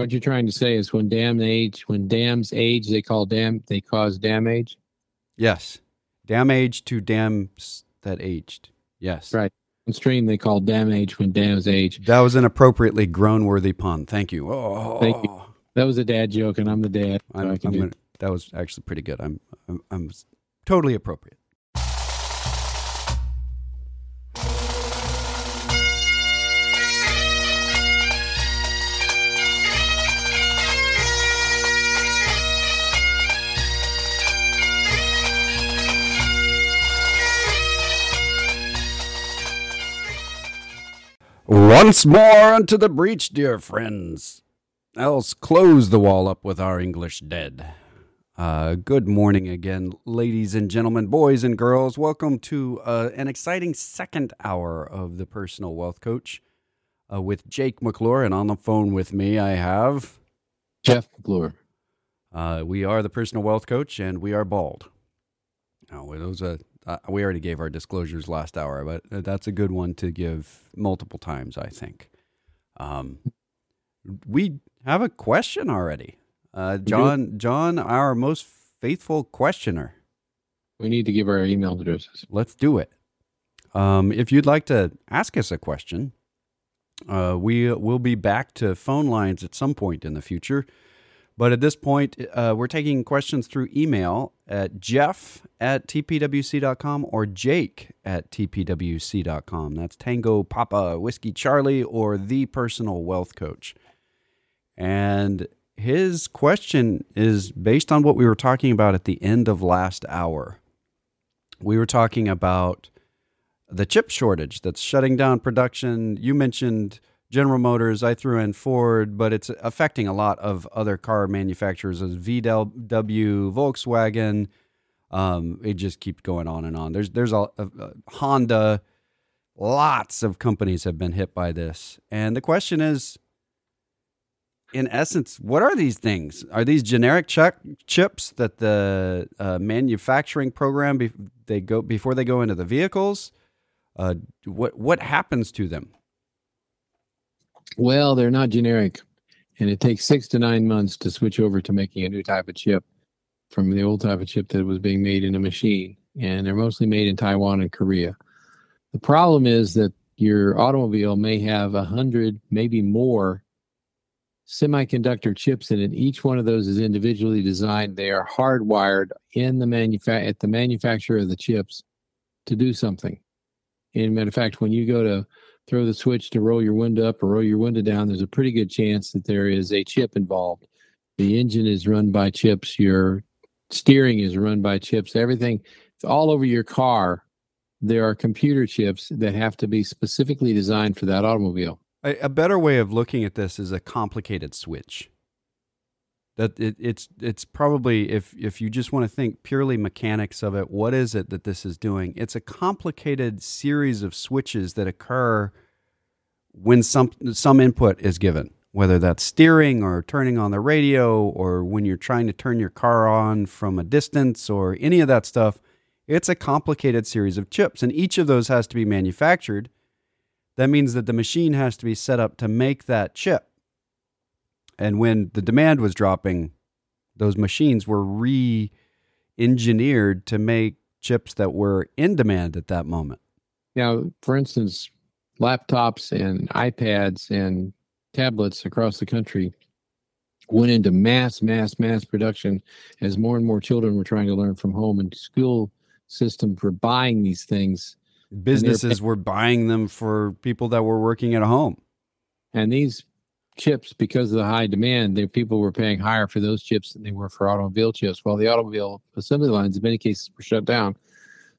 What you're trying to say is when dam age, when dams age, they call dam, they cause damage. Yes. Damage to dams that aged. Yes. Right. In stream, they call damage when dams age. That was an appropriately groan worthy pun. Thank you. Oh, Thank you. That was a dad joke, and I'm the dad. so I'm, I'm gonna, that was actually pretty good. I'm, I'm, I'm totally appropriate. Once more unto the breach, dear friends. Else close the wall up with our English dead. Uh, good morning again, ladies and gentlemen, boys and girls. Welcome to uh, an exciting second hour of the Personal Wealth Coach uh, with Jake McClure. And on the phone with me, I have. Jeff McClure. Uh, we are the Personal Wealth Coach, and we are bald. Now, those are, uh, we already gave our disclosures last hour, but that's a good one to give multiple times, I think. Um, we have a question already. Uh. John, John, our most faithful questioner. We need to give our email addresses. Let's do it. Um, if you'd like to ask us a question, uh, we will be back to phone lines at some point in the future. But at this point, uh, we're taking questions through email at jeff at tpwc.com or jake at tpwc.com. That's Tango Papa Whiskey Charlie or the personal wealth coach. And his question is based on what we were talking about at the end of last hour. We were talking about the chip shortage that's shutting down production. You mentioned General Motors, I threw in Ford, but it's affecting a lot of other car manufacturers as VW, Volkswagen. Um, it just keeps going on and on. There's there's a, a, a Honda. Lots of companies have been hit by this, and the question is, in essence, what are these things? Are these generic check chips that the uh, manufacturing program be- they go before they go into the vehicles? Uh, what what happens to them? Well, they're not generic, and it takes six to nine months to switch over to making a new type of chip from the old type of chip that was being made in a machine. And they're mostly made in Taiwan and Korea. The problem is that your automobile may have a hundred, maybe more semiconductor chips in it. Each one of those is individually designed. They are hardwired in the manufa- at the manufacturer of the chips to do something. And matter of fact, when you go to throw the switch to roll your window up or roll your window down, there's a pretty good chance that there is a chip involved. The engine is run by chips. Your steering is run by chips. Everything, all over your car. There are computer chips that have to be specifically designed for that automobile. A, a better way of looking at this is a complicated switch. That it, it's it's probably if if you just want to think purely mechanics of it, what is it that this is doing? It's a complicated series of switches that occur when some some input is given, whether that's steering or turning on the radio or when you're trying to turn your car on from a distance or any of that stuff. It's a complicated series of chips, and each of those has to be manufactured that means that the machine has to be set up to make that chip. And when the demand was dropping, those machines were re engineered to make chips that were in demand at that moment. Now, for instance, laptops and iPads and tablets across the country went into mass, mass, mass production as more and more children were trying to learn from home, and school systems were buying these things. Businesses were buying them for people that were working at home. And these chips, because of the high demand, the people were paying higher for those chips than they were for automobile chips. While the automobile assembly lines, in many cases, were shut down.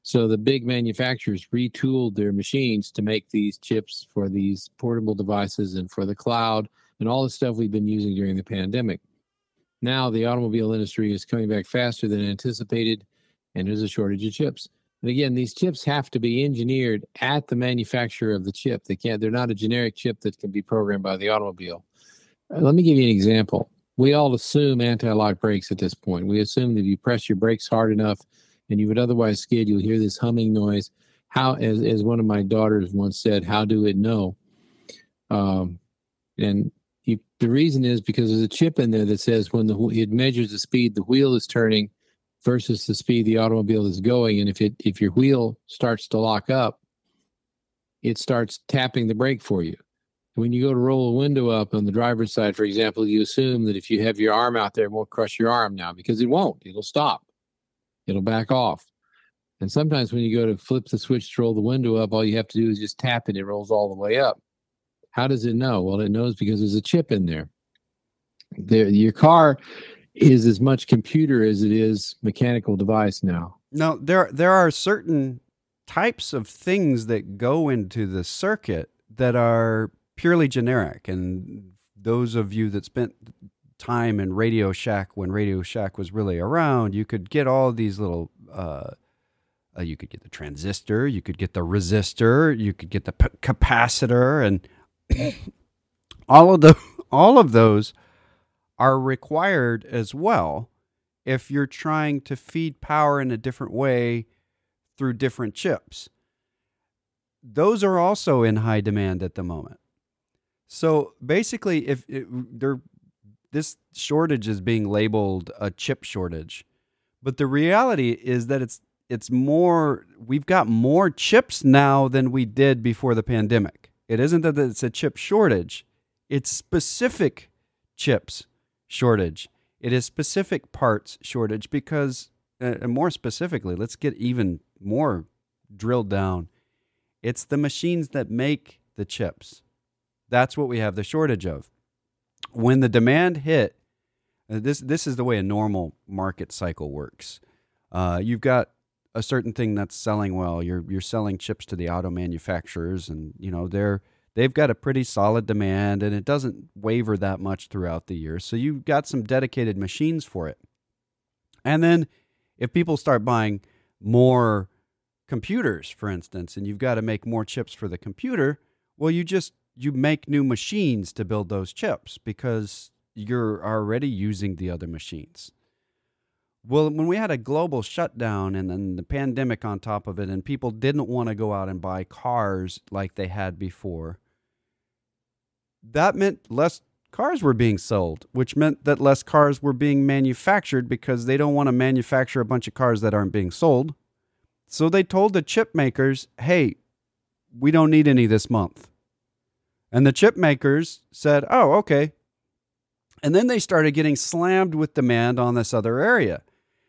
So the big manufacturers retooled their machines to make these chips for these portable devices and for the cloud and all the stuff we've been using during the pandemic. Now the automobile industry is coming back faster than anticipated, and there's a shortage of chips. And again, these chips have to be engineered at the manufacturer of the chip. They can't, they're not a generic chip that can be programmed by the automobile. Uh, Let me give you an example. We all assume anti-lock brakes at this point. We assume that if you press your brakes hard enough and you would otherwise skid, you'll hear this humming noise. How, as, as one of my daughters once said, how do it know? Um, and you The reason is because there's a chip in there that says when the it measures the speed the wheel is turning versus the speed the automobile is going, and if it if your wheel starts to lock up, it starts tapping the brake for you. When you go to roll a window up on the driver's side, for example, you assume that if you have your arm out there, it won't crush your arm now because it won't. It'll stop. It'll back off. And sometimes when you go to flip the switch to roll the window up, all you have to do is just tap it. It rolls all the way up. How does it know? Well, it knows because there's a chip in there. There, your car is as much computer as it is mechanical device now. Now there there are certain types of things that go into the circuit that are purely generic, and those of you that spent time in Radio Shack when Radio Shack was really around, you could get all these little. Uh, uh, you could get the transistor, you could get the resistor, you could get the p- capacitor, and all of the all of those are required as well if you're trying to feed power in a different way through different chips. Those are also in high demand at the moment. So basically, if it, there, this shortage is being labeled a chip shortage, but the reality is that it's it's more. We've got more chips now than we did before the pandemic. It isn't that it's a chip shortage; it's specific chips shortage. It is specific parts shortage because, and more specifically, let's get even more drilled down. It's the machines that make the chips. That's what we have the shortage of. When the demand hit, uh, this this is the way a normal market cycle works. Uh, you've got a certain thing that's selling well. You're you're selling chips to the auto manufacturers, and you know they're they've got a pretty solid demand, and it doesn't waver that much throughout the year. So you've got some dedicated machines for it. And then if people start buying more computers, for instance, and you've got to make more chips for the computer, well, you just you make new machines to build those chips because you're already using the other machines. Well, when we had a global shutdown and then the pandemic on top of it, and people didn't want to go out and buy cars like they had before, that meant less cars were being sold, which meant that less cars were being manufactured because they don't want to manufacture a bunch of cars that aren't being sold. So they told the chip makers, hey, we don't need any this month. And the chip makers said, oh, okay. And then they started getting slammed with demand on this other area.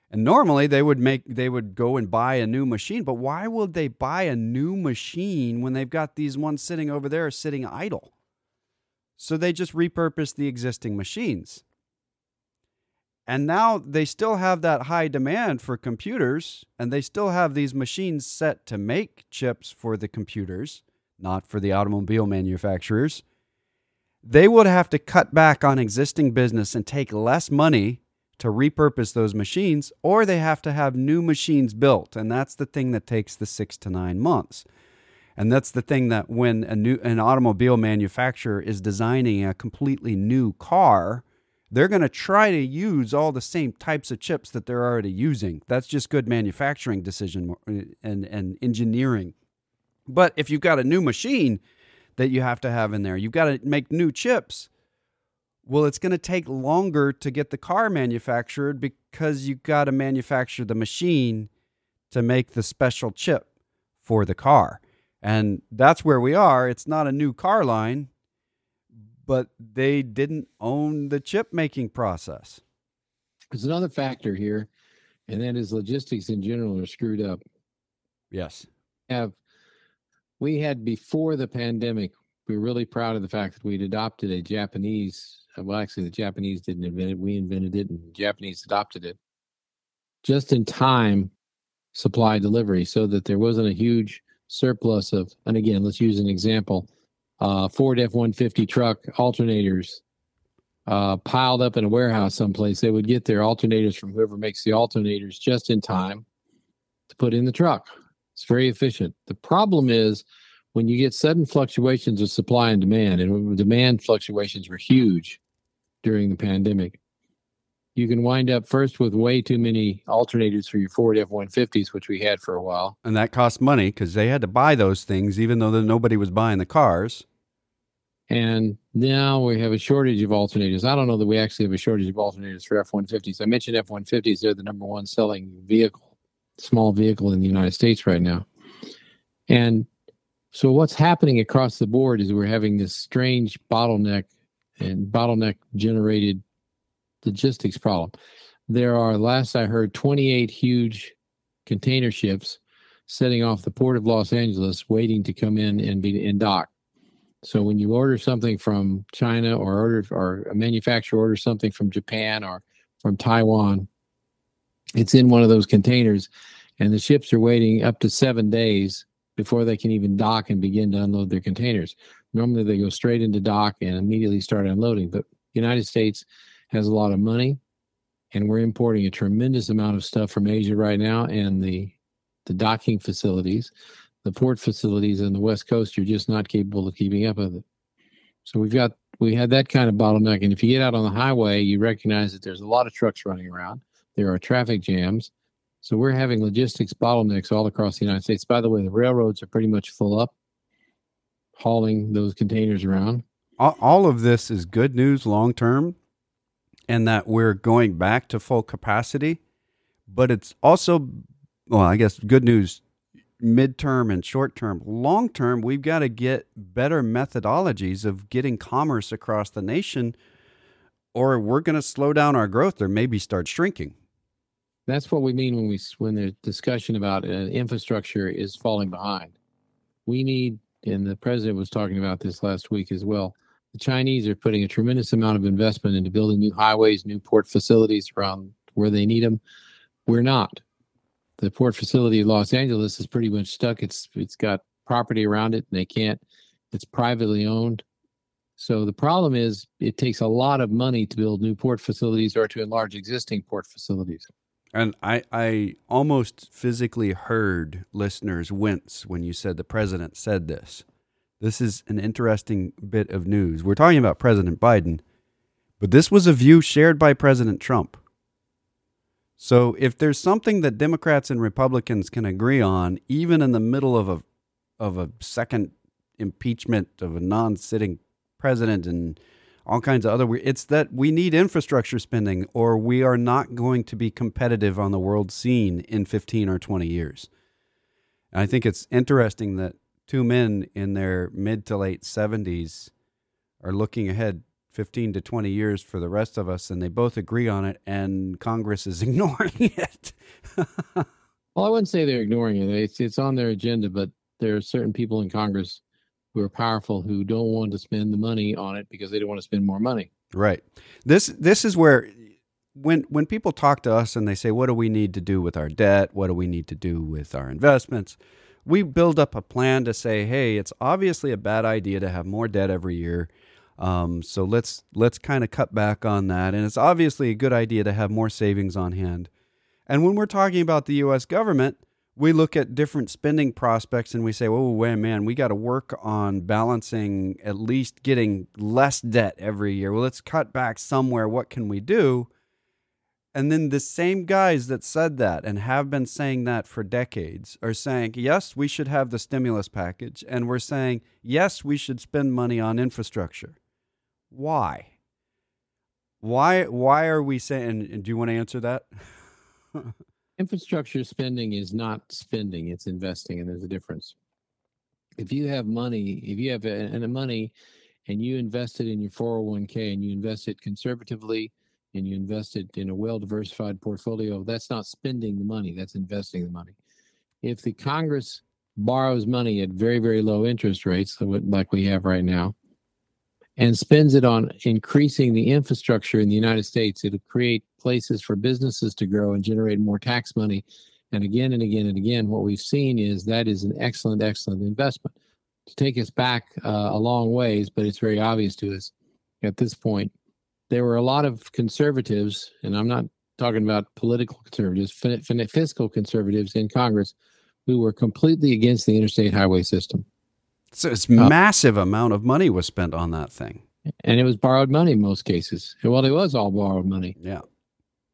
And normally they would make they would go and buy a new machine, but why would they buy a new machine when they've got these ones sitting over there sitting idle? So they just repurposed the existing machines. And now they still have that high demand for computers, and they still have these machines set to make chips for the computers, not for the automobile manufacturers. They would have to cut back on existing business and take less money to repurpose those machines, or they have to have new machines built. And that's the thing that takes the six to nine months. And that's the thing that when a new an automobile manufacturer is designing a completely new car, they're going to try to use all the same types of chips that they're already using. That's just good manufacturing decision uh, and and engineering. But if you've got a new machine that you have to have in there, you've got to make new chips. Well, it's going to take longer to get the car manufactured because you've got to manufacture the machine to make the special chip for the car. And that's where we are. It's not a new car line, but they didn't own the chip making process. There's another factor here, and that is logistics in general are screwed up. Yes. Have we had before the pandemic, we we're really proud of the fact that we'd adopted a Japanese. Well, actually, the Japanese didn't invent it; we invented it, and the Japanese adopted it. Just in time supply delivery, so that there wasn't a huge surplus of. And again, let's use an example: uh, Ford F one fifty truck alternators uh, piled up in a warehouse someplace. They would get their alternators from whoever makes the alternators just in time to put in the truck. It's very efficient. The problem is when you get sudden fluctuations of supply and demand, and demand fluctuations were huge during the pandemic, you can wind up first with way too many alternators for your Ford F 150s, which we had for a while. And that cost money because they had to buy those things, even though nobody was buying the cars. And Now we have a shortage of alternators. I don't know that we actually have a shortage of alternators for F 150s. I mentioned F 150s, they're the number one selling vehicle, small vehicle in the United States right now. And so what's happening across the board is we're having this strange bottleneck and bottleneck generated logistics problem. There are, last I heard, 28 huge container ships setting off the port of Los Angeles waiting to come in and be in dock. So when you order something from China or order or a manufacturer orders something from Japan or from Taiwan, it's in one of those containers and the ships are waiting up to seven days before they can even dock and begin to unload their containers. Normally they go straight into dock and immediately start unloading, but the United States has a lot of money and we're importing a tremendous amount of stuff from Asia right now and the the docking facilities the port facilities on the west coast are just not capable of keeping up with it. So we've got we had that kind of bottleneck, and if you get out on the highway, you recognize that there's a lot of trucks running around. There are traffic jams, so we're having logistics bottlenecks all across the United States. By the way, the railroads are pretty much full up, hauling those containers around. All, of this is good news long term, and that we're going back to full capacity. But it's also, well, I guess good news midterm and short term. Long term, we've got to get better methodologies of getting commerce across the nation, or we're going to slow down our growth or maybe start shrinking. That's what we mean when we when the discussion about uh, infrastructure is falling behind. We need, and the president was talking about this last week as well. The Chinese are putting a tremendous amount of investment into building new highways, new port facilities around where they need them. We're not the port facility of Los Angeles is pretty much stuck. It's it's got property around it, and they can't. It's privately owned. So the problem is, it takes a lot of money to build new port facilities or to enlarge existing port facilities. And I, I almost physically heard listeners wince when you said the president said this. This is an interesting bit of news. We're talking about President Biden, but this was a view shared by President Trump. So if there's something that Democrats and Republicans can agree on, even in the middle of a of a second impeachment of a non-sitting president and all kinds of other it's that we need infrastructure spending or we are not going to be competitive on the world scene in 15 or 20 years. And I think it's interesting that two men in their mid to late 70s are looking ahead 15 to 20 years for the rest of us, and they both agree on it, and Congress is ignoring it. well, I wouldn't say they're ignoring it. It's, it's on their agenda, but there are certain people in Congress who are powerful who don't want to spend the money on it because they don't want to spend more money. Right. This this is where when when people talk to us and they say what do we need to do with our debt? What do we need to do with our investments? We build up a plan to say, "Hey, it's obviously a bad idea to have more debt every year." Um, so let's let's kind of cut back on that. And it's obviously a good idea to have more savings on hand. And when we're talking about the U.S. government, we look at different spending prospects and we say, "Oh, wait, man, we got to work on balancing at least getting less debt every year. Well, let's cut back somewhere. What can we do?" And then the same guys that said that and have been saying that for decades are saying, yes, we should have the stimulus package. And we're saying, yes, we should spend money on infrastructure. Why? Why why are we saying and do you want to answer that? Infrastructure spending is not spending, it's investing and there's a difference. If you have money, if you have a, and a money and you invest it in your 401k and you invest it conservatively and you invest it in a well diversified portfolio, that's not spending the money, that's investing the money. If the Congress borrows money at very, very low interest rates, like we have right now, and spends it on increasing the infrastructure in the United States, it'll create places for businesses to grow and generate more tax money. And again and again and again, what we've seen is that is an excellent, excellent investment to take us back uh, a long ways, but it's very obvious to us at this point. There were a lot of conservatives, and I'm not talking about political conservatives, fiscal conservatives in Congress who were completely against the interstate highway system. So it's uh, massive amount of money was spent on that thing. And it was borrowed money in most cases. Well, it was all borrowed money. Yeah.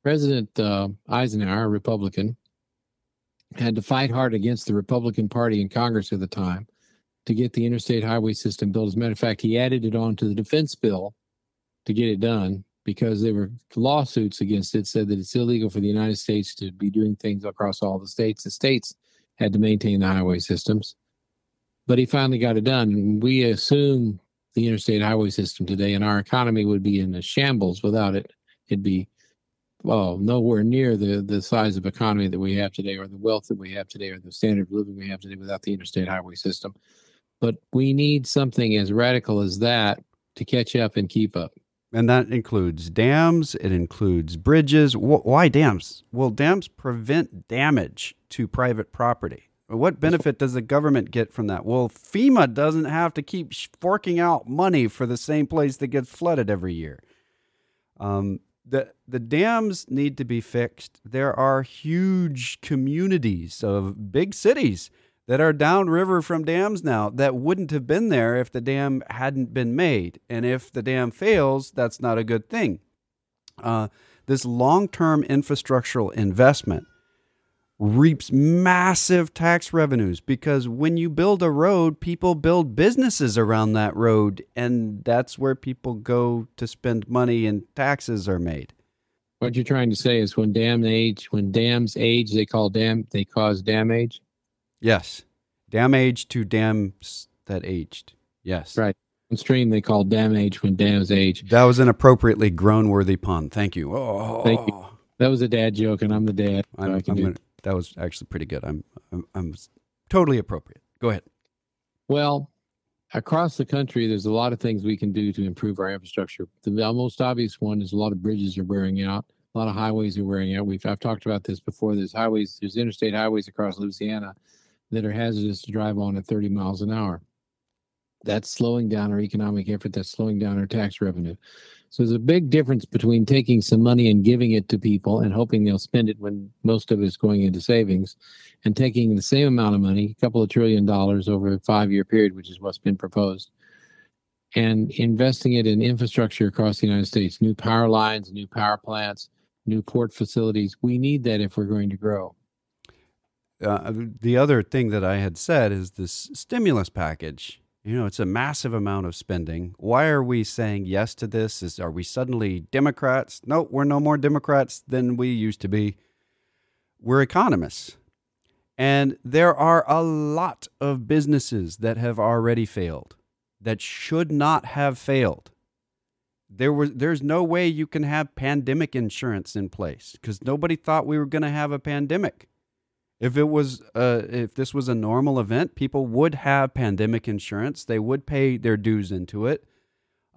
President uh, Eisenhower, a Republican, had to fight hard against the Republican Party in Congress at the time to get the interstate highway system built. As a matter of fact, he added it on to the defense bill to get it done because there were lawsuits against it, said that it's illegal for the United States to be doing things across all the states. The states had to maintain the highway systems. But he finally got it done. We assume the interstate highway system today, and our economy would be in a shambles without it. It'd be well, nowhere near the the size of economy that we have today, or the wealth that we have today, or the standard of living we have today without the interstate highway system. But we need something as radical as that to catch up and keep up. And that includes dams, it includes bridges. Why dams? Well, dams prevent damage to private property. What benefit does the government get from that? Well, FEMA doesn't have to keep forking out money for the same place that gets flooded every year. Um, the the dams need to be fixed. There are huge communities of big cities that are downriver from dams now that wouldn't have been there if the dam hadn't been made. And if the dam fails, that's not a good thing. Uh, this long term infrastructural investment reaps massive tax revenues because when you build a road, people build businesses around that road, and that's where people go to spend money and taxes are made. What you're trying to say is when dam age, when dams age, they call dam, they cause damage. Yes, dam age to dams that aged. Yes, right. On stream they call dam age when dams age. That was an appropriately groan-worthy pun. Thank you. Oh, thank you. Oh. That was a dad joke, and I'm the dad. So I'm, I can I'm do. Gonna, that was actually pretty good. I'm, I'm, I'm totally appropriate. Go ahead. Well, across the country, there's a lot of things we can do to improve our infrastructure. The most obvious one is a lot of bridges are wearing out. A lot of highways are wearing out. We've I've talked about this before. There's highways, there's interstate highways across Louisiana that are hazardous to drive on at 30 miles an hour. That's slowing down our economic effort. That's slowing down our tax revenue. So there's a big difference between taking some money and giving it to people and hoping they'll spend it when most of it is going into savings and taking the same amount of money, a couple of trillion dollars over a five year period, which is what's been proposed, and investing it in infrastructure across the United States, new power lines, new power plants, new port facilities. We need that if we're going to grow. Uh, the other thing that I had said is this stimulus package you know, it's a massive amount of spending. Why are we saying yes to this? Is are we suddenly Democrats? No, we're no more Democrats than we used to be. We're economists. And there are a lot of businesses that have already failed that should not have failed. There was there's no way you can have pandemic insurance in place because nobody thought we were going to have a pandemic. If it was, uh, if this was a normal event, people would have pandemic insurance. They would pay their dues into it,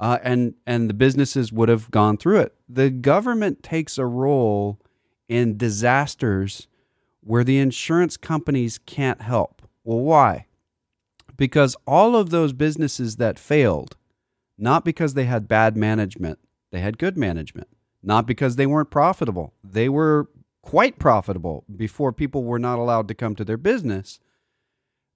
uh, and and the businesses would have gone through it. The government takes a role in disasters where the insurance companies can't help. Well, why? Because all of those businesses that failed, not because they had bad management, they had good management. Not because they weren't profitable, they were quite profitable before people were not allowed to come to their business.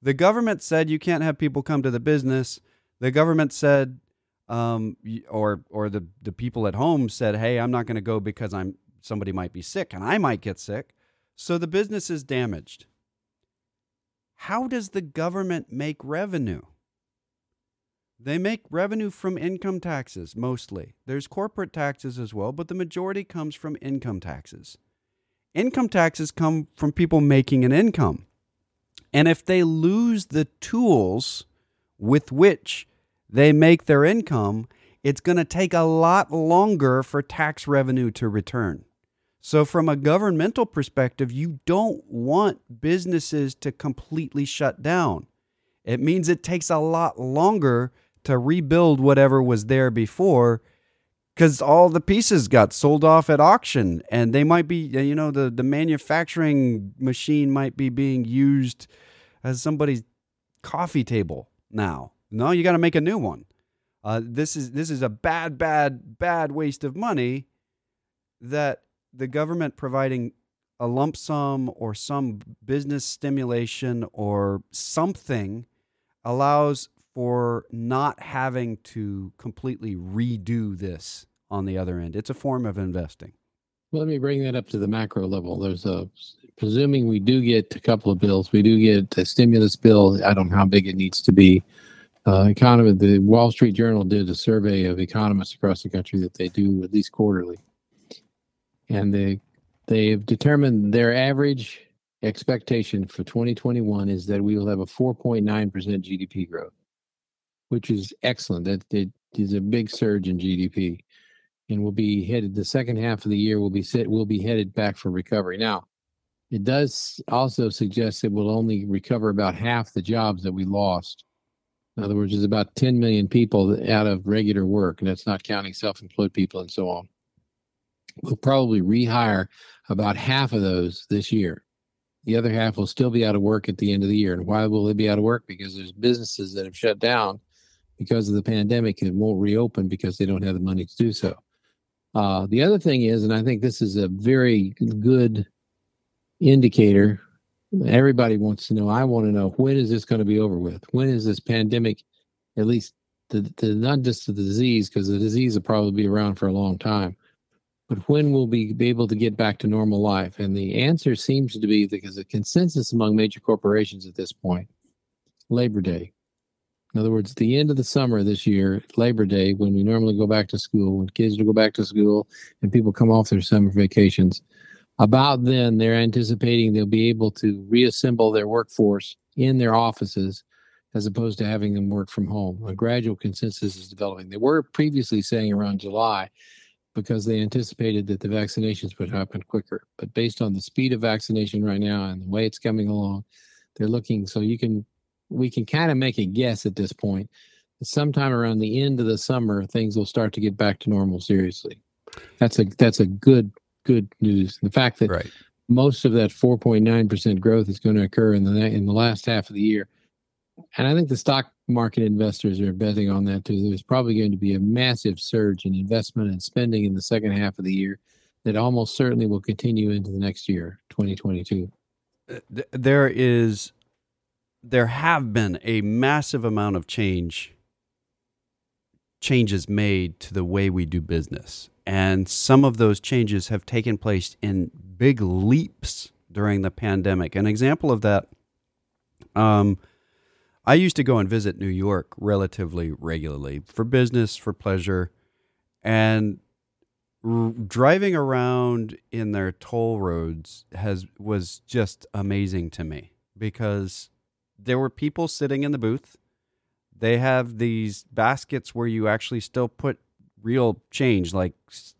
The government said you can't have people come to the business. The government said, um, or or the the people at home said, "Hey, I'm not going to go because I'm somebody might be sick and I might get sick." So the business is damaged. How does the government make revenue? They make revenue from income taxes mostly. There's corporate taxes as well, but the majority comes from income taxes. Income taxes come from people making an income. And if they lose the tools with which they make their income, it's going to take a lot longer for tax revenue to return. So, from a governmental perspective, you don't want businesses to completely shut down. It means it takes a lot longer to rebuild whatever was there before because all the pieces got sold off at auction and they might be you know the, the manufacturing machine might be being used as somebody's coffee table now. No you got to make a new one. Uh, this is this is a bad bad bad waste of money that the government providing a lump sum or some business stimulation or something allows for not having to completely redo this on the other end. It's a form of investing. Well, let me bring that up to the macro level. There's a presuming we do get a couple of bills, we do get a stimulus bill. I don't know how big it needs to be. Uh, economy, the Wall Street Journal did a survey of economists across the country that they do at least quarterly, and they they've determined their average expectation for 2021 is that we will have a 4.9% GDP growth, which is excellent. That, that is a big surge in GDP, and we'll be headed the second half of the year. Will be set. We'll be headed back for recovery. Now, it does also suggest that we'll only recover about half the jobs that we lost. In other words, there's about 10 million people out of regular work, and that's not counting self-employed people and so on. We'll probably rehire about half of those this year. The other half will still be out of work at the end of the year. And why will they be out of work? Because there's businesses that have shut down because of the pandemic and won't reopen because they don't have the money to do so. Uh, the other thing is, and I think this is a very good indicator. Everybody wants to know. I want to know when is this going to be over with? When is this pandemic, at least the, the not just the disease, because the disease will probably be around for a long time, but when will we be able to get back to normal life? And the answer seems to be because the consensus among major corporations at this point, Labor Day. In other words, the end of the summer this year, Labor Day, when we normally go back to school, when kids go back to school and people come off their summer vacations, about then they're anticipating they'll be able to reassemble their workforce in their offices as opposed to having them work from home. A gradual consensus is developing. They were previously saying around July because they anticipated that the vaccinations would happen quicker. But based on the speed of vaccination right now and the way it's coming along, they're looking so you can we can kind of make a guess at this point. Sometime around the end of the summer, things will start to get back to normal seriously. That's a that's a good good news. The fact that Right. most of that 4.9% growth is going to occur in the in the last half of the year. And I think the stock market investors are betting on that too. There's probably going to be a massive surge in investment and spending in the second half of the year that almost certainly will continue into the next year, 2022. Uh, th- There is, there have been a massive amount of change, changes made to the way we do business. And some of those changes have taken place in big leaps during the pandemic. An example of that, um, I used to go and visit New York relatively regularly for business, for pleasure, and r- driving around in their toll roads has was just amazing to me because there were people sitting in the booth. They have these baskets where you actually still put real change, like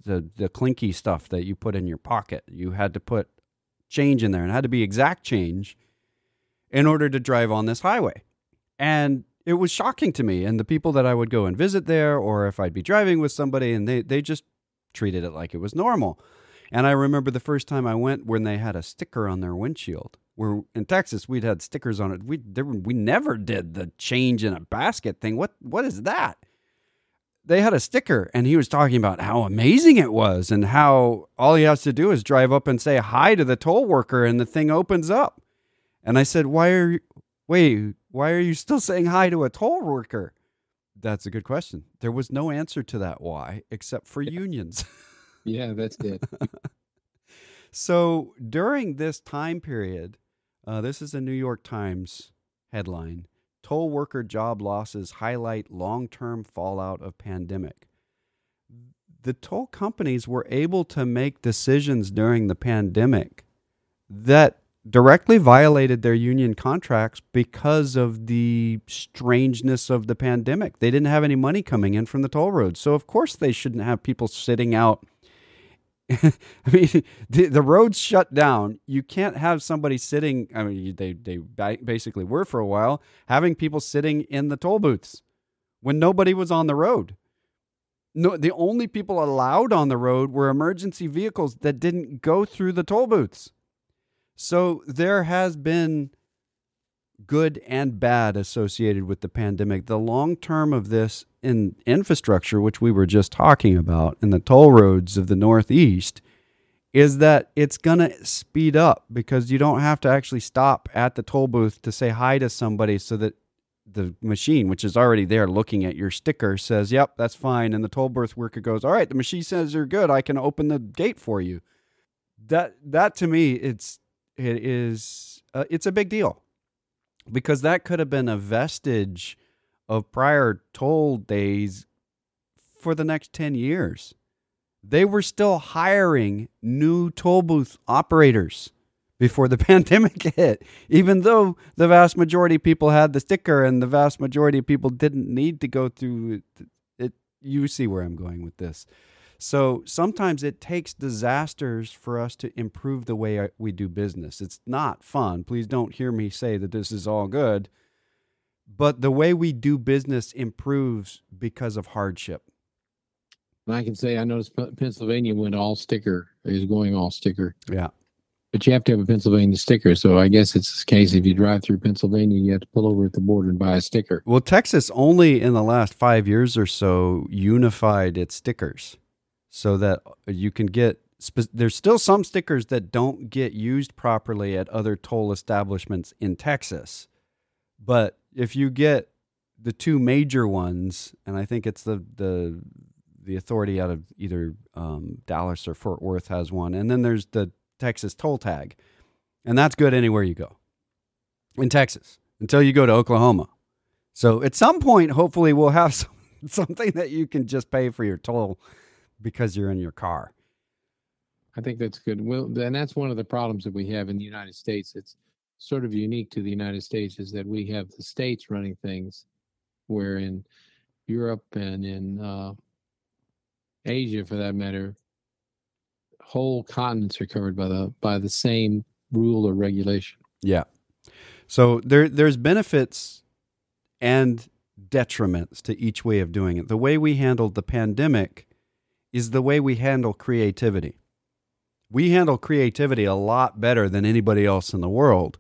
the the clinky stuff that you put in your pocket. You had to put change in there, and it had to be exact change in order to drive on this highway. And it was shocking to me. And the people that I would go and visit there, or if I'd be driving with somebody, and they they just treated it like it was normal. And I remember the first time I went when they had a sticker on their windshield. Where in Texas we'd had stickers on it. We there, we never did the change in a basket thing. What what is that? They had a sticker, and he was talking about how amazing it was, and how all he has to do is drive up and say hi to the toll worker, and the thing opens up. And I said, "Why are you? Wait, why are you still saying hi to a toll worker?" That's a good question. There was no answer to that why, except for unions. Yeah, that's it. So during this time period, uh, this is a New York Times headline Toll worker job losses highlight long term fallout of pandemic. The toll companies were able to make decisions during the pandemic that directly violated their union contracts because of the strangeness of the pandemic. They didn't have any money coming in from the toll roads. So, of course, they shouldn't have people sitting out I mean, the, the roads shut down. You can't have somebody sitting. I mean, they they basically were for a while having people sitting in the toll booths when nobody was on the road. No, the only people allowed on the road were emergency vehicles that didn't go through the toll booths. So there has been good and bad associated with the pandemic. The long term of this in infrastructure, which we were just talking about, in the toll roads of the Northeast, is that it's going to speed up because you don't have to actually stop at the toll booth to say hi to somebody so that the machine, which is already there looking at your sticker, says, Yep, that's fine. And the toll booth worker goes, All right, the machine says you're good. I can open the gate for you. That that to me, it's it is uh, it's a big deal because that could have been a vestige of prior toll days for the next 10 years. They were still hiring new toll booth operators before the pandemic hit, even though the vast majority of people had the sticker and the vast majority of people didn't need to go through it. You see where I'm going with this. So sometimes it takes disasters for us to improve the way uh, we do business. It's not fun. Please don't hear me say that this is all good. But the way we do business improves because of hardship. And I can say I noticed Pennsylvania went all sticker, is going all sticker. Yeah. But you have to have a Pennsylvania sticker. So I guess it's the case if you drive through Pennsylvania, you have to pull over at the border and buy a sticker. Well, Texas only in the last five years or so unified its stickers so that you can get there's still some stickers that don't get used properly at other toll establishments in Texas. But if you get the two major ones, and I think it's the the the authority out of either um, Dallas or Fort Worth has one, and then there's the Texas toll tag, and that's good anywhere you go in Texas until you go to Oklahoma. So at some point, hopefully, we'll have some, something that you can just pay for your toll because you're in your car. I think that's good. Well, and that's one of the problems that we have in the United States. It's sort of unique to the United States is that we have the states running things, where in Europe and in uh, Asia, for that matter, whole continents are covered by the by the same rule or regulation. Yeah. So there there's benefits and detriments to each way of doing it. The way we handled the pandemic is the way we handle creativity. We handle creativity a lot better than anybody else in the world.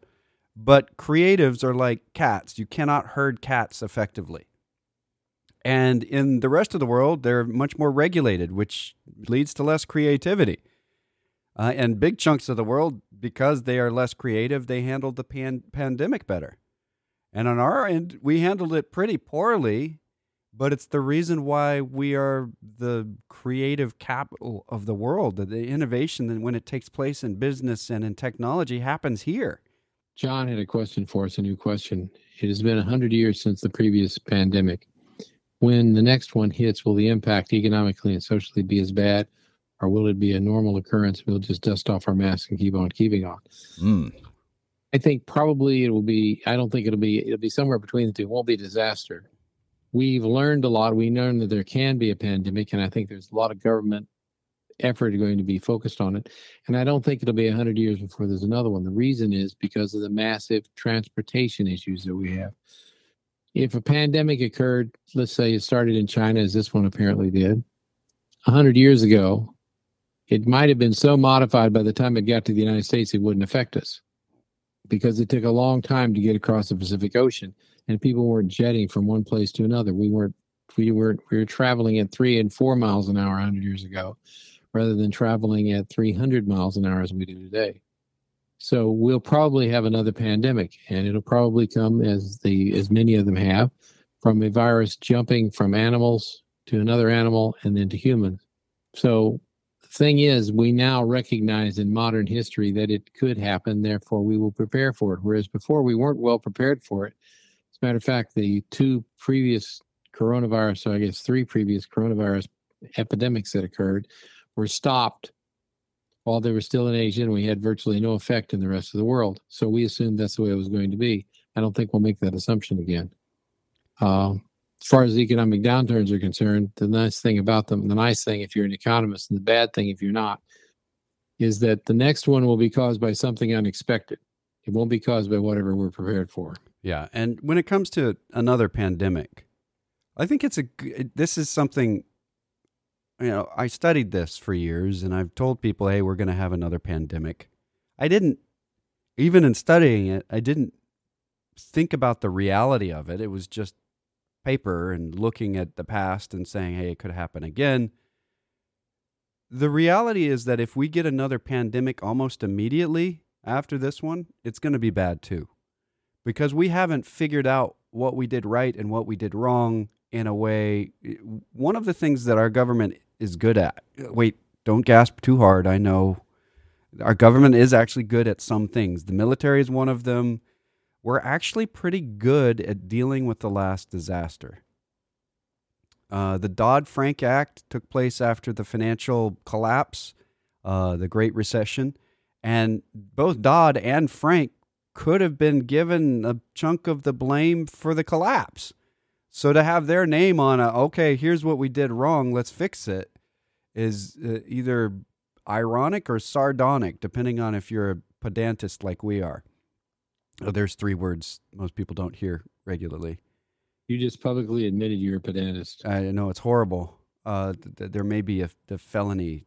But creatives are like cats. You cannot herd cats effectively. And in the rest of the world, they're much more regulated, which leads to less creativity. Uh, and big chunks of the world, because they are less creative, they handled the pan- pandemic better. And on our end, we handled it pretty poorly but it's the reason why we are the creative capital of the world. The innovation and when it takes place in business and in technology happens here. John had a question for us, a new question. It has been 100 years since the previous pandemic. When the next one hits, will the impact economically and socially be as bad, or will it be a normal occurrence? We'll just dust off our masks and keep on keeping on. Mm. I think probably it will be. I don't think it'll be. It'll be somewhere between the two. It won't be a disaster we've learned a lot. We learned that there can be a pandemic, and I think there's a lot of government effort going to be focused on it. And I don't think it'll be 100 years before there's another one. The reason is because of the massive transportation issues that we have. If a pandemic occurred, let's say it started in China, as this one apparently did, 100 years ago, it might have been so modified by the time it got to the United States, it wouldn't affect us because it took a long time to get across the Pacific Ocean and people weren't jetting from one place to another. We weren't we were we were traveling at three and four miles an hour 100 years ago, rather than traveling at 300 miles an hour as we do today. So we'll probably have another pandemic, and it'll probably come as the as many of them have, from a virus jumping from animals to another animal and then to humans. So the thing is, we now recognize in modern history that it could happen. Therefore, we will prepare for it. Whereas before, we weren't well prepared for it as a matter of fact, the two previous coronavirus, so I guess three previous coronavirus epidemics that occurred were stopped while they were still in Asia and we had virtually no effect in the rest of the world. So we assumed that's the way it was going to be. I don't think we'll make that assumption again. Uh, as far as economic downturns are concerned, the nice thing about them, the nice thing if you're an economist, and the bad thing if you're not, is that the next one will be caused by something unexpected. It won't be caused by whatever we're prepared for. Yeah, and when it comes to another pandemic, I think it's a this is something you know, I studied this for years and I've told people, "Hey, we're going to have another pandemic." I didn't even in studying it, I didn't think about the reality of it. It was just paper and looking at the past and saying, "Hey, it could happen again." The reality is that if we get another pandemic almost immediately after this one, it's going to be bad too because we haven't figured out what we did right and what we did wrong in a way. One of the things that our government is good at, wait, don't gasp too hard. I know Our government is actually good at some things. The military is one of them. We're actually pretty good at dealing with the last disaster. Uh, the Dodd Frank Act took place after the financial collapse, uh, the Great Recession, and both Dodd and Frank could have been given a chunk of the blame for the collapse. So to have their name on a, okay, here's what we did wrong, let's fix it, is uh, either ironic or sardonic, depending on if you're a pedantist like we are. Oh, there's three words most people don't hear regularly. You just publicly admitted you're a pedantist. I know it's horrible. Uh, th- th- there may be a, a felony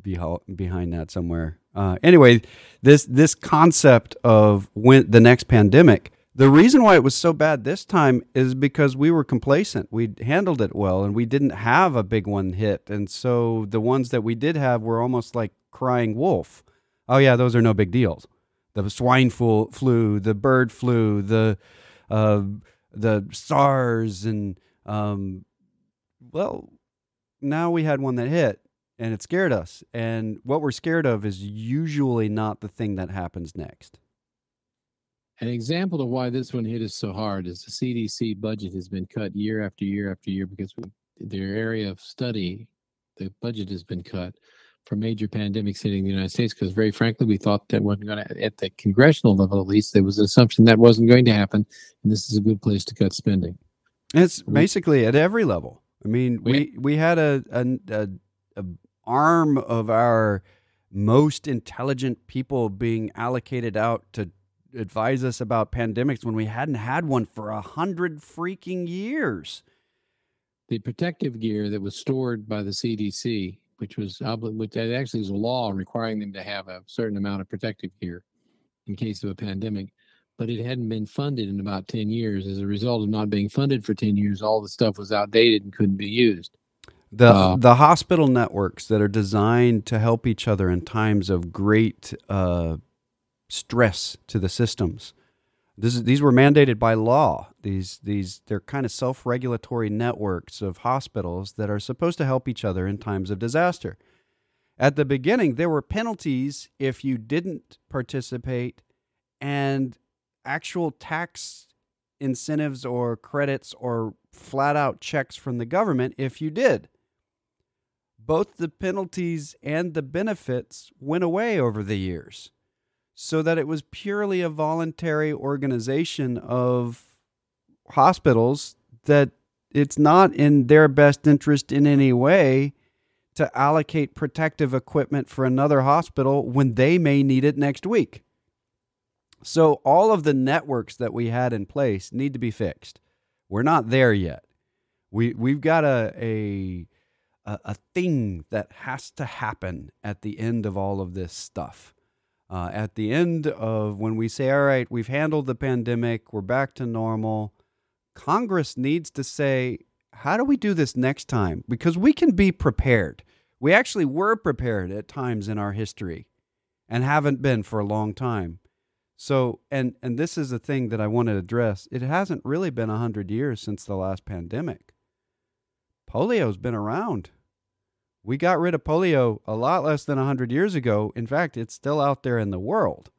beho- behind that somewhere. Uh, anyway, this this concept of when the next pandemic, the reason why it was so bad this time is because we were complacent. We handled it well, and we didn't have a big one hit, and so the ones that we did have were almost like crying wolf. Oh yeah, those are no big deals. The swine flu, flu the bird flu, the uh, the SARS, and um, well, now we had one that hit, and it scared us. And what we're scared of is usually not the thing that happens next. An example of why this one hit us so hard is the CDC budget has been cut year after year after year because we, their area of study, the budget has been cut for major pandemics hitting the United States. Because very frankly, we thought that wasn't going to, at the congressional level at least, there was an assumption that wasn't going to happen, and this is a good place to cut spending. It's basically at every level. I mean, we we had a a, a, a arm of our most intelligent people being allocated out to advise us about pandemics when we hadn't had one for a hundred freaking years. The protective gear that was stored by the CDC, which was which actually was a law requiring them to have a certain amount of protective gear in case of a pandemic, but it hadn't been funded in about 10 years. As a result of not being funded for 10 years, all the stuff was outdated and couldn't be used. The uh, the hospital networks that are designed to help each other in times of great uh, stress to the systems. This is, these were mandated by law. These these they're kind of self-regulatory networks of hospitals that are supposed to help each other in times of disaster. At the beginning, there were penalties if you didn't participate, and actual tax incentives or credits or flat out checks from the government if you did. Both the penalties and the benefits went away over the years so that it was purely a voluntary organization of hospitals that it's not in their best interest in any way to allocate protective equipment for another hospital when they may need it next week. So all of the networks that we had in place need to be fixed. We're not there yet. We we've got a a a, thing that has to happen at the end of all of this stuff. Uh, at the end of when we say, all right, we've handled the pandemic, we're back to normal, Congress needs to say, how do we do this next time? Because we can be prepared. We actually were prepared at times in our history and haven't been for a long time. So, and and this is a thing that I want to address. It hasn't really been a hundred years since the last pandemic. Polio's been around. We got rid of polio a lot less than a hundred years ago. In fact, it's still out there in the world.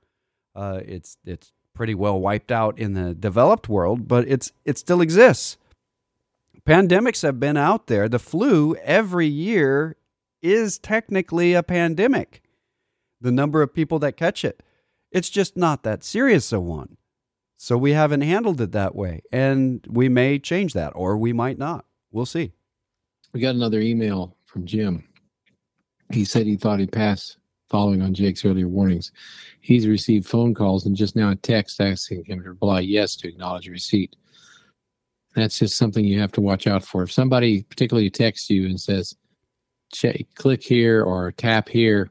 Uh, it's it's pretty well wiped out in the developed world, but it's it still exists. Pandemics have been out there. The flu every year is technically a pandemic. The number of people that catch it it's just not that serious a one. So we haven't handled it that way. And we may change that or we might not. We'll see. We got another email from Jim. He said he thought he'd pass following on Jake's earlier warnings. He's received phone calls and just now a text asking him to reply yes to acknowledge receipt. That's just something you have to watch out for. If somebody particularly texts you and says, check, click here or tap here,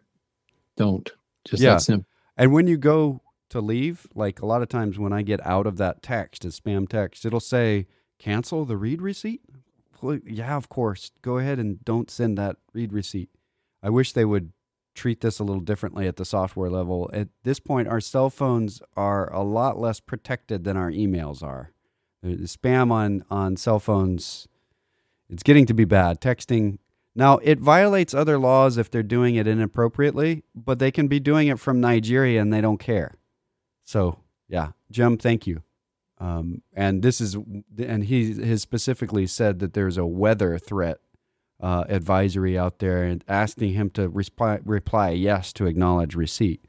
don't. Just yeah. that simple. And when you go to leave, like a lot of times when I get out of that text, a spam text, it'll say cancel the read receipt. Yeah, of course. Go ahead and don't send that read receipt. I wish they would treat this a little differently at the software level. At this point, our cell phones are a lot less protected than our emails are. The spam on, on cell phones, it's getting to be bad. Texting Now, it violates other laws if they're doing it inappropriately, but they can be doing it from Nigeria and they don't care. So, yeah, Jim, thank you. Um, and this is, and he has specifically said that there's a weather threat uh, advisory out there and asking him to reply, reply yes to acknowledge receipt.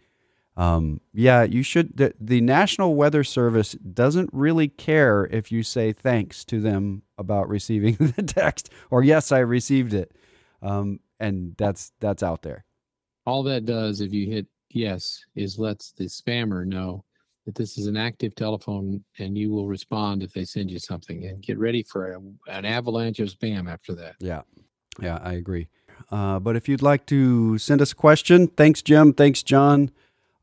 Um, yeah, you should. The, the National Weather Service doesn't really care if you say thanks to them about receiving the text or yes, I received it. Um, and that's that's out there. All that does, if you hit yes, is lets the spammer know that this is an active telephone, and you will respond if they send you something. And get ready for a, an avalanche of spam after that. Yeah, yeah, I agree. Uh, but if you'd like to send us a question, thanks, Jim. Thanks, John.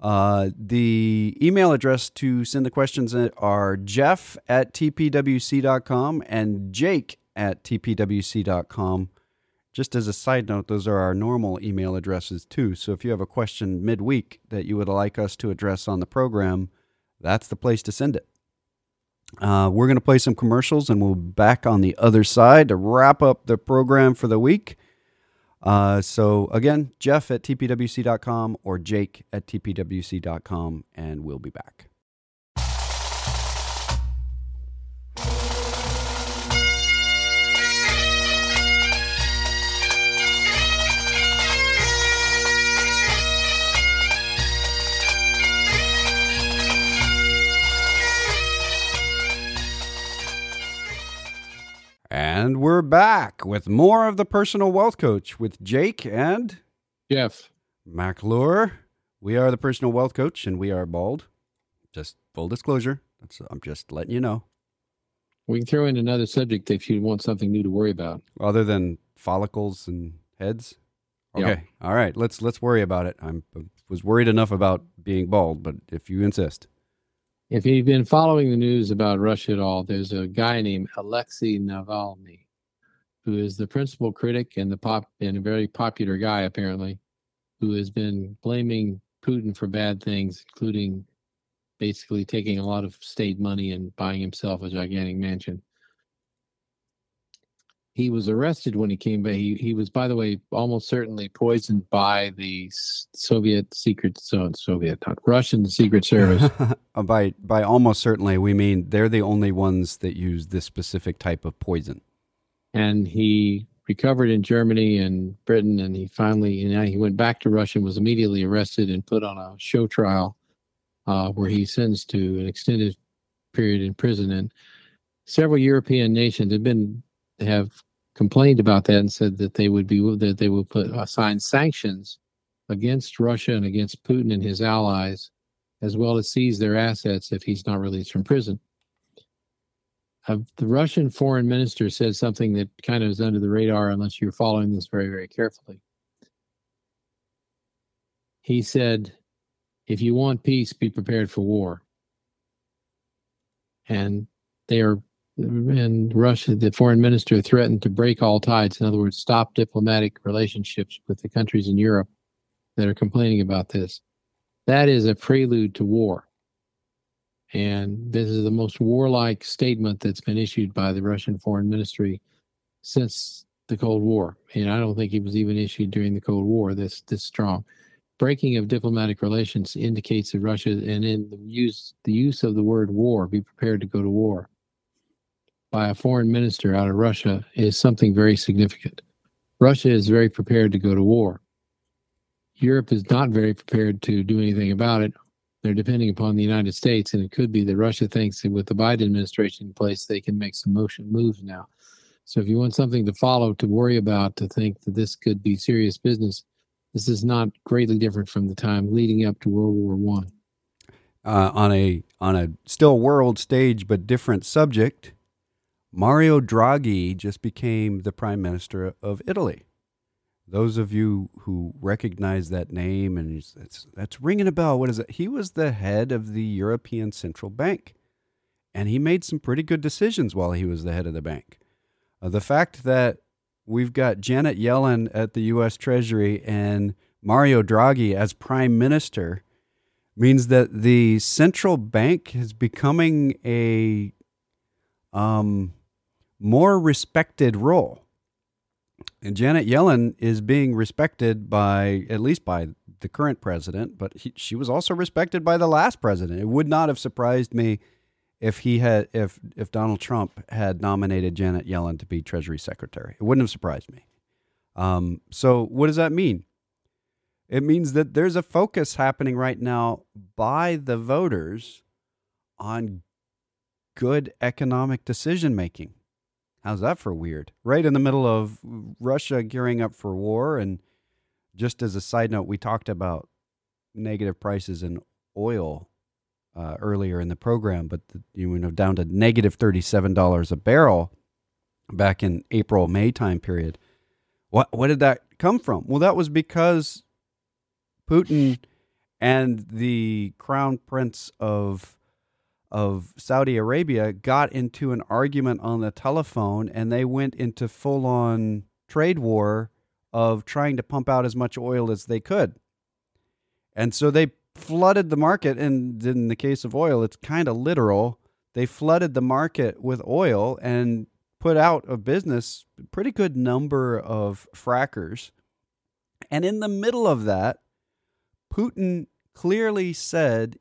Uh, the email address to send the questions are jeff at tpwc.com and jake at tpwc.com. Just as a side note, those are our normal email addresses too. So if you have a question midweek that you would like us to address on the program, that's the place to send it. Uh, we're going to play some commercials and we'll be back on the other side to wrap up the program for the week. Uh, so again, Jeff at tpwc.com or Jake at tpwc.com, and we'll be back. And we're back with more of the personal wealth coach with Jake and Jeff McClure. We are the personal wealth coach and we are bald. Just full disclosure. That's, I'm just letting you know. We can throw in another subject if you want something new to worry about. Other than follicles and heads? Okay. All right. Let's let's worry about it. I'm was worried enough about being bald, but if you insist. If you've been following the news about Russia at all, there's a guy named Alexei Navalny, who is the principal critic and the pop and a very popular guy apparently, who has been blaming Putin for bad things, including basically taking a lot of state money and buying himself a gigantic mansion he was arrested when he came back. He, he was, by the way, almost certainly poisoned by the Soviet secret, so Soviet, not Russian Secret Service. by by almost certainly, we mean they're the only ones that use this specific type of poison. And he recovered in Germany and Britain, and he finally, you know, he went back to Russia and was immediately arrested and put on a show trial, uh, where he sentenced to an extended period in prison. And several European nations have been have complained about that and said that they would be that they would put assign sanctions against Russia and against Putin and his allies, as well as seize their assets if he's not released from prison. Uh, the Russian foreign minister said something that kind of is under the radar unless you're following this very, very carefully. He said, if you want peace, be prepared for war. And they are and Russia, the foreign minister threatened to break all ties. In other words, stop diplomatic relationships with the countries in Europe that are complaining about this. That is a prelude to war. And this is the most warlike statement that's been issued by the Russian foreign ministry since the Cold War. And I don't think it was even issued during the Cold War this this strong. Breaking of diplomatic relations indicates that Russia and in the use the use of the word war, be prepared to go to war by a foreign minister out of Russia is something very significant. Russia is very prepared to go to war. Europe is not very prepared to do anything about it. They're depending upon the United States, and it could be that Russia thinks that with the Biden administration in place, they can make some motion moves now. So, if you want something to follow, to worry about, to think that this could be serious business, this is not greatly different from the time leading up to World War One. Uh, on a on a still world stage but different subject, Mario Draghi just became the prime minister of Italy. Those of you who recognize that name and that's that's ringing a bell. What is it? He was the head of the European Central Bank, and he made some pretty good decisions while he was the head of the bank. Uh, the fact that we've got Janet Yellen at the U.S. Treasury and Mario Draghi as prime minister means that the central bank is becoming a um, more respected role. And Janet Yellen is being respected by, at least by the current president, but he, she was also respected by the last president. It would not have surprised me if he had, if if Donald Trump had nominated Janet Yellen to be Treasury Secretary. It wouldn't have surprised me. Um, so what does that mean? It means that there's a focus happening right now by the voters on good economic decision making. How's that for weird? Right in the middle of Russia gearing up for war. And just as a side note, we talked about negative prices in oil uh, earlier in the program, but the, you know down to negative negative thirty-seven dollars a barrel back in April May time period. What what did that come from? Well, that was because Putin and the crown prince of of Saudi Arabia got into an argument on the telephone and they went into full on trade war of trying to pump out as much oil as they could. And so they flooded the market. And in the case of oil, it's kind of literal. They flooded the market with oil and put out of business a pretty good number of frackers. And in the middle of that, Putin clearly said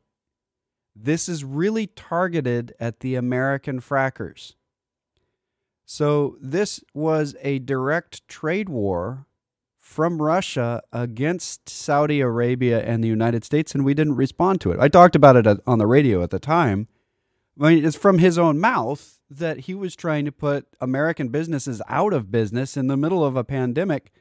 this is really targeted at the American frackers. So, this was a direct trade war from Russia against Saudi Arabia and the United States, and we didn't respond to it. I talked about it on the radio at the time. I mean, it's from his own mouth that he was trying to put American businesses out of business in the middle of a pandemic.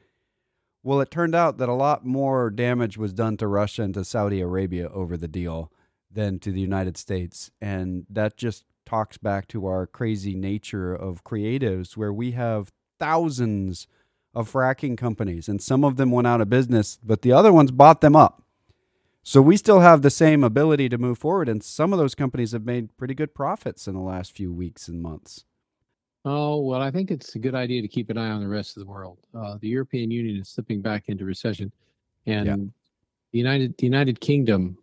Well, it turned out that a lot more damage was done to Russia and to Saudi Arabia over the deal than to the United States. And that just talks back to our crazy nature of creatives, where we have thousands of fracking companies, and some of them went out of business, but the other ones bought them up. So we still have the same ability to move forward, and some of those companies have made pretty good profits in the last few weeks and months. Oh, well, I think it's a good idea to keep an eye on the rest of the world. Uh, the European Union is slipping back into recession, and yeah. the United the United Kingdom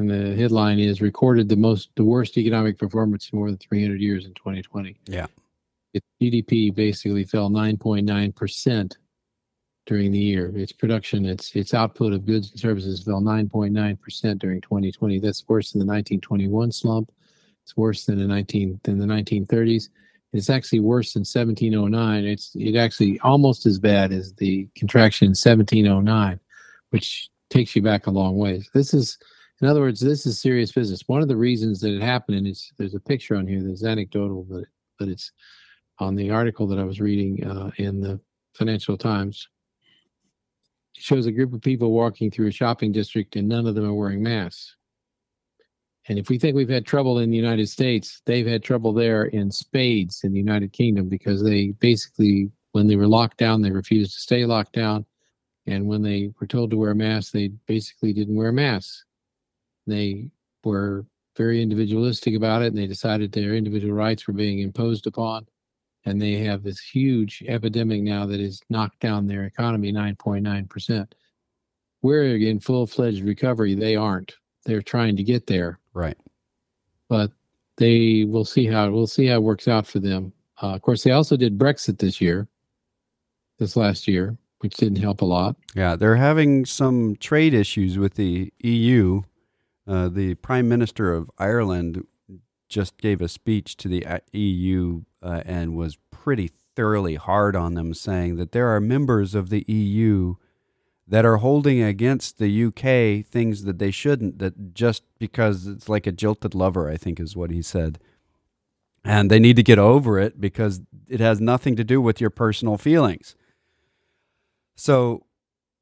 and the headline is recorded the most the worst economic performance in more than 300 years in 2020 yeah. Its gdp basically fell 9.9% during the year. Its production its its output of goods and services fell 9.9% during 2020 that's worse than the 1921 slump. It's worse than the 19 than the 1930s it's actually worse than 1709 it's it actually almost as bad as the contraction in 1709 which takes you back a long ways. This is in other words, this is serious business. One of the reasons that it happened, and it's, there's a picture on here that's anecdotal, but but it's on the article that I was reading uh, in the Financial Times. It shows a group of people walking through a shopping district, and none of them are wearing masks. And if we think we've had trouble in the United States, they've had trouble there in spades in the United Kingdom because they basically, when they were locked down, they refused to stay locked down. And when they were told to wear masks, they basically didn't wear masks. They were very individualistic about it and they decided their individual rights were being imposed upon. And they have this huge epidemic now that has knocked down their economy 9.9%. We're in full fledged recovery. They aren't. They're trying to get there. Right. But they will see how we'll see how it works out for them. Uh, of course, they also did Brexit this year, this last year, which didn't help a lot. Yeah, they're having some trade issues with the EU uh, the Prime Minister of Ireland just gave a speech to the uh, EU uh, and was pretty thoroughly hard on them, saying that there are members of the EU that are holding against the UK things that they shouldn't, that just because it's like a jilted lover, I think is what he said. And they need to get over it because it has nothing to do with your personal feelings. So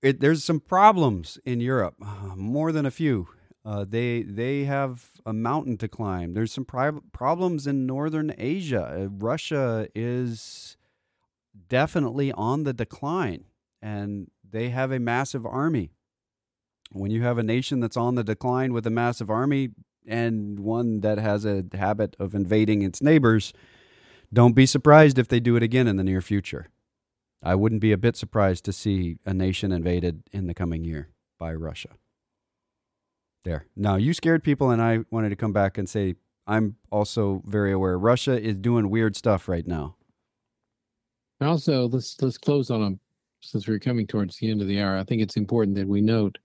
it, there's some problems in Europe, more than a few. Uh, they they have a mountain to climb. There's some pri- problems in northern Asia. Uh, Russia is definitely on the decline, and they have a massive army. When you have a nation that's on the decline with a massive army and one that has a habit of invading its neighbors, don't be surprised if they do it again in the near future. I wouldn't be a bit surprised to see a nation invaded in the coming year by Russia there. Now, you scared people, and I wanted to come back and say I'm also very aware Russia is doing weird stuff right now. And also, let's let's close on them since we're coming towards the end of the hour. I think it's important that we note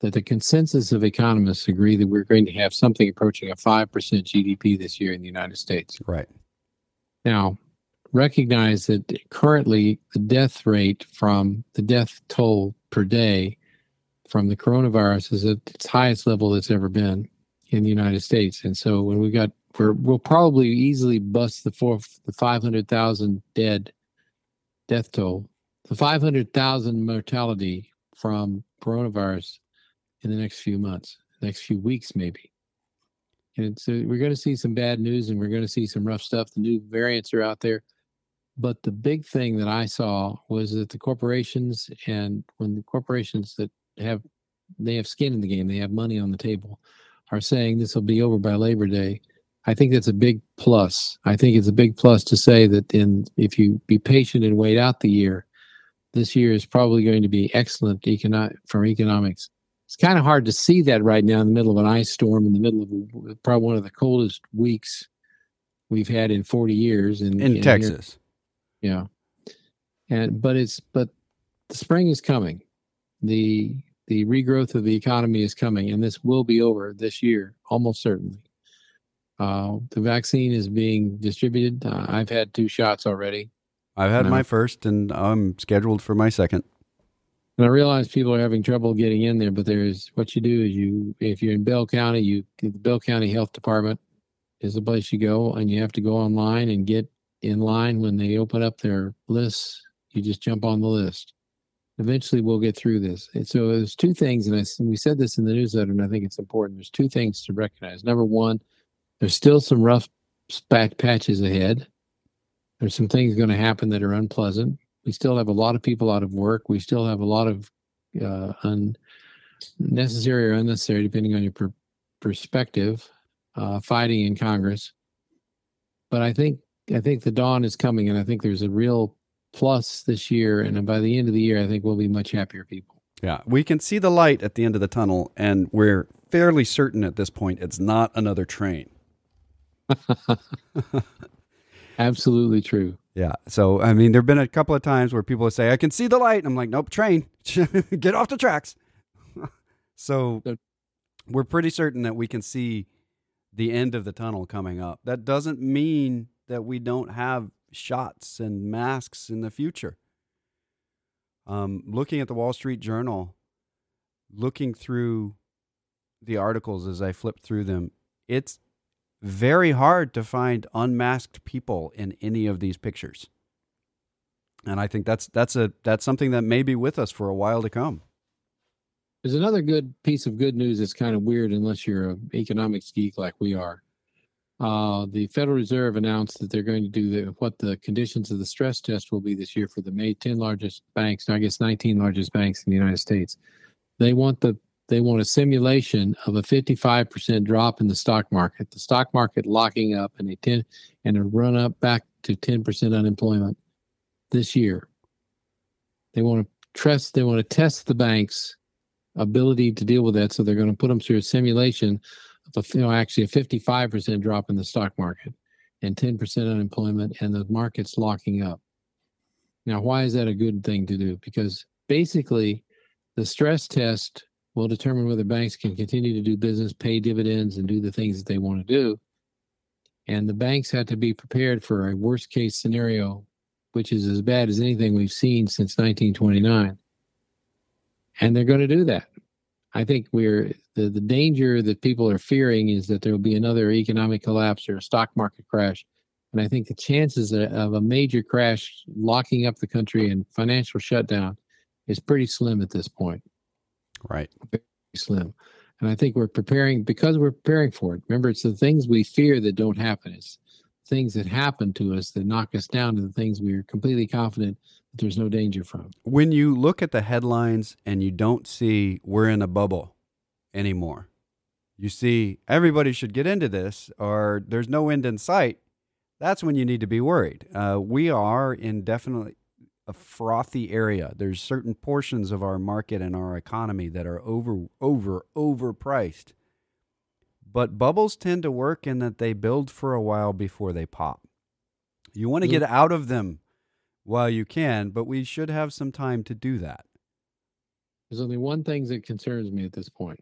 that the consensus of economists agree that we're going to have something approaching a five percent GDP this year in the United States. Right. Now, recognize that currently the death rate from the death toll per day from the coronavirus is at its highest level it's ever been in the United States. And so when we got we're, we'll probably easily bust the four the 500,000 dead death toll. The 500,000 mortality from coronavirus in the next few months, next few weeks maybe. And so we're going to see some bad news and we're going to see some rough stuff. The new variants are out there. But the big thing that I saw was that the corporations and when the corporations that have they have skin in the game, they have money on the table, are saying this will be over by Labor Day. I think that's a big plus. I think it's a big plus to say that in if you be patient and wait out the year, this year is probably going to be excellent econo- for economics. It's kind of hard to see that right now in the middle of an ice storm, in the middle of probably one of the coldest weeks we've had in 40 years in, in, in Texas. Here. Yeah. And but it's but the spring is coming. The the regrowth of the economy is coming and this will be over this year almost certainly. Uh, the vaccine is being distributed. Uh, I've had two shots already. I've had my first and I'm scheduled for my second. And I realize people are having trouble getting in there, but there's what you do is you, if you're in Bell County, you the Bell County Health Department is the place you go, and you have to go online and get in line when they open up their lists. You just jump on the list. Eventually, we'll get through this. And so there's two things, and I, we said this in the newsletter, and I think it's important. There's two things to recognize. Number one, there's still some rough back patches ahead. There's some things going to happen that are unpleasant. We still have a lot of people out of work. We still have a lot of uh, unnecessary or unnecessary, depending on your per- perspective, uh, fighting in Congress. But I think I think the dawn is coming, and I think there's a real plus this year. And by the end of the year, I think we'll be much happier people. Yeah, we can see the light at the end of the tunnel, and we're fairly certain at this point it's not another train. Absolutely true. Yeah. So, I mean, there have been a couple of times where people say, I can see the light. And I'm like, nope, train, get off the tracks. so, we're pretty certain that we can see the end of the tunnel coming up. That doesn't mean that we don't have shots and masks in the future. Um, looking at the Wall Street Journal, looking through the articles as I flip through them, it's very hard to find unmasked people in any of these pictures. And I think that's that's a that's something that may be with us for a while to come. There's another good piece of good news that's kind of weird unless you're an economics geek like we are. Uh, the Federal Reserve announced that they're going to do the, what the conditions of the stress test will be this year for the May 10 largest banks, I guess 19 largest banks in the United States. They want the they want a simulation of a 55% drop in the stock market, the stock market locking up and a 10 and a run up back to 10% unemployment this year. They want to test they want to test the banks ability to deal with that so they're going to put them through a simulation you know actually a 55% drop in the stock market and 10% unemployment and the market's locking up. Now, why is that a good thing to do? Because basically the stress test will determine whether banks can continue to do business, pay dividends, and do the things that they want to do. And the banks have to be prepared for a worst case scenario, which is as bad as anything we've seen since 1929. And they're going to do that. I think we're the, the danger that people are fearing is that there will be another economic collapse or a stock market crash. And I think the chances of a major crash locking up the country and financial shutdown is pretty slim at this point. Right. Very slim. And I think we're preparing because we're preparing for it. Remember, it's the things we fear that don't happen. It's things that happen to us that knock us down to the things we are completely confident there's no danger from. When you look at the headlines and you don't see we're in a bubble anymore, you see everybody should get into this or there's no end in sight, that's when you need to be worried. Uh, we are in definitely a frothy area. There's certain portions of our market and our economy that are over over overpriced. But bubbles tend to work in that they build for a while before they pop. You want to get out of them while you can, but we should have some time to do that. There's only one thing that concerns me at this point.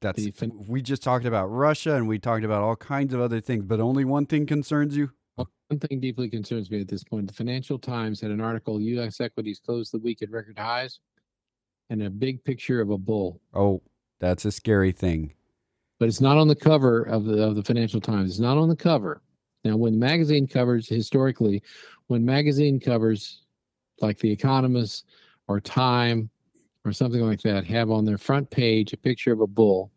That's fin- we just talked about Russia and we talked about all kinds of other things, but only one thing concerns you. One thing deeply concerns me at this point. The Financial Times had an article, U.S. equities closed the week at record highs, and a big picture of a bull. Oh, that's a scary thing. But it's not on the cover of the of the Financial Times. It's not on the cover. Now, when magazine covers historically, when magazine covers like The Economist or Time or something like that have on their front page a picture of a bull,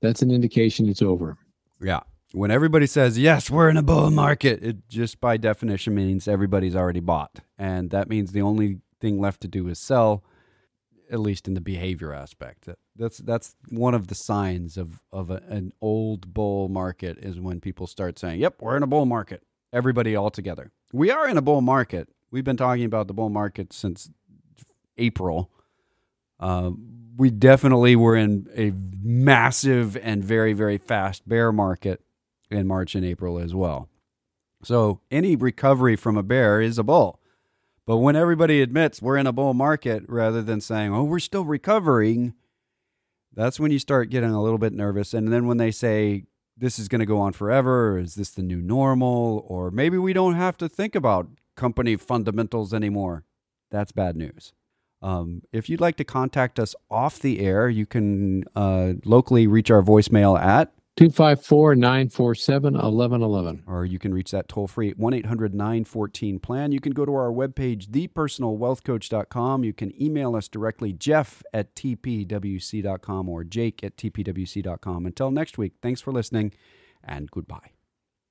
that's an indication it's over. Yeah. When everybody says, yes, we're in a bull market, it just by definition means everybody's already bought. And that means the only thing left to do is sell, at least in the behavior aspect. That's that's one of the signs of, of a, an old bull market is when people start saying, yep, we're in a bull market. Everybody all together. We are in a bull market. We've been talking about the bull market since April. Uh, we definitely were in a massive and very, very fast bear market in March and April as well. So any recovery from a bear is a bull. But when everybody admits we're in a bull market rather than saying, oh, we're still recovering, that's when you start getting a little bit nervous. And then when they say this is going to go on forever, or is this the new normal, or maybe we don't have to think about company fundamentals anymore, that's bad news. Um, if you'd like to contact us off the air, you can uh, locally reach our voicemail at 254 947 1111. or you can reach that toll free at 1 800 914 plan. You can go to our webpage, thepersonalwealthcoach.com. You can email us directly, jeff at tpwc.com or jake at tpwc.com. Until next week, thanks for listening and goodbye.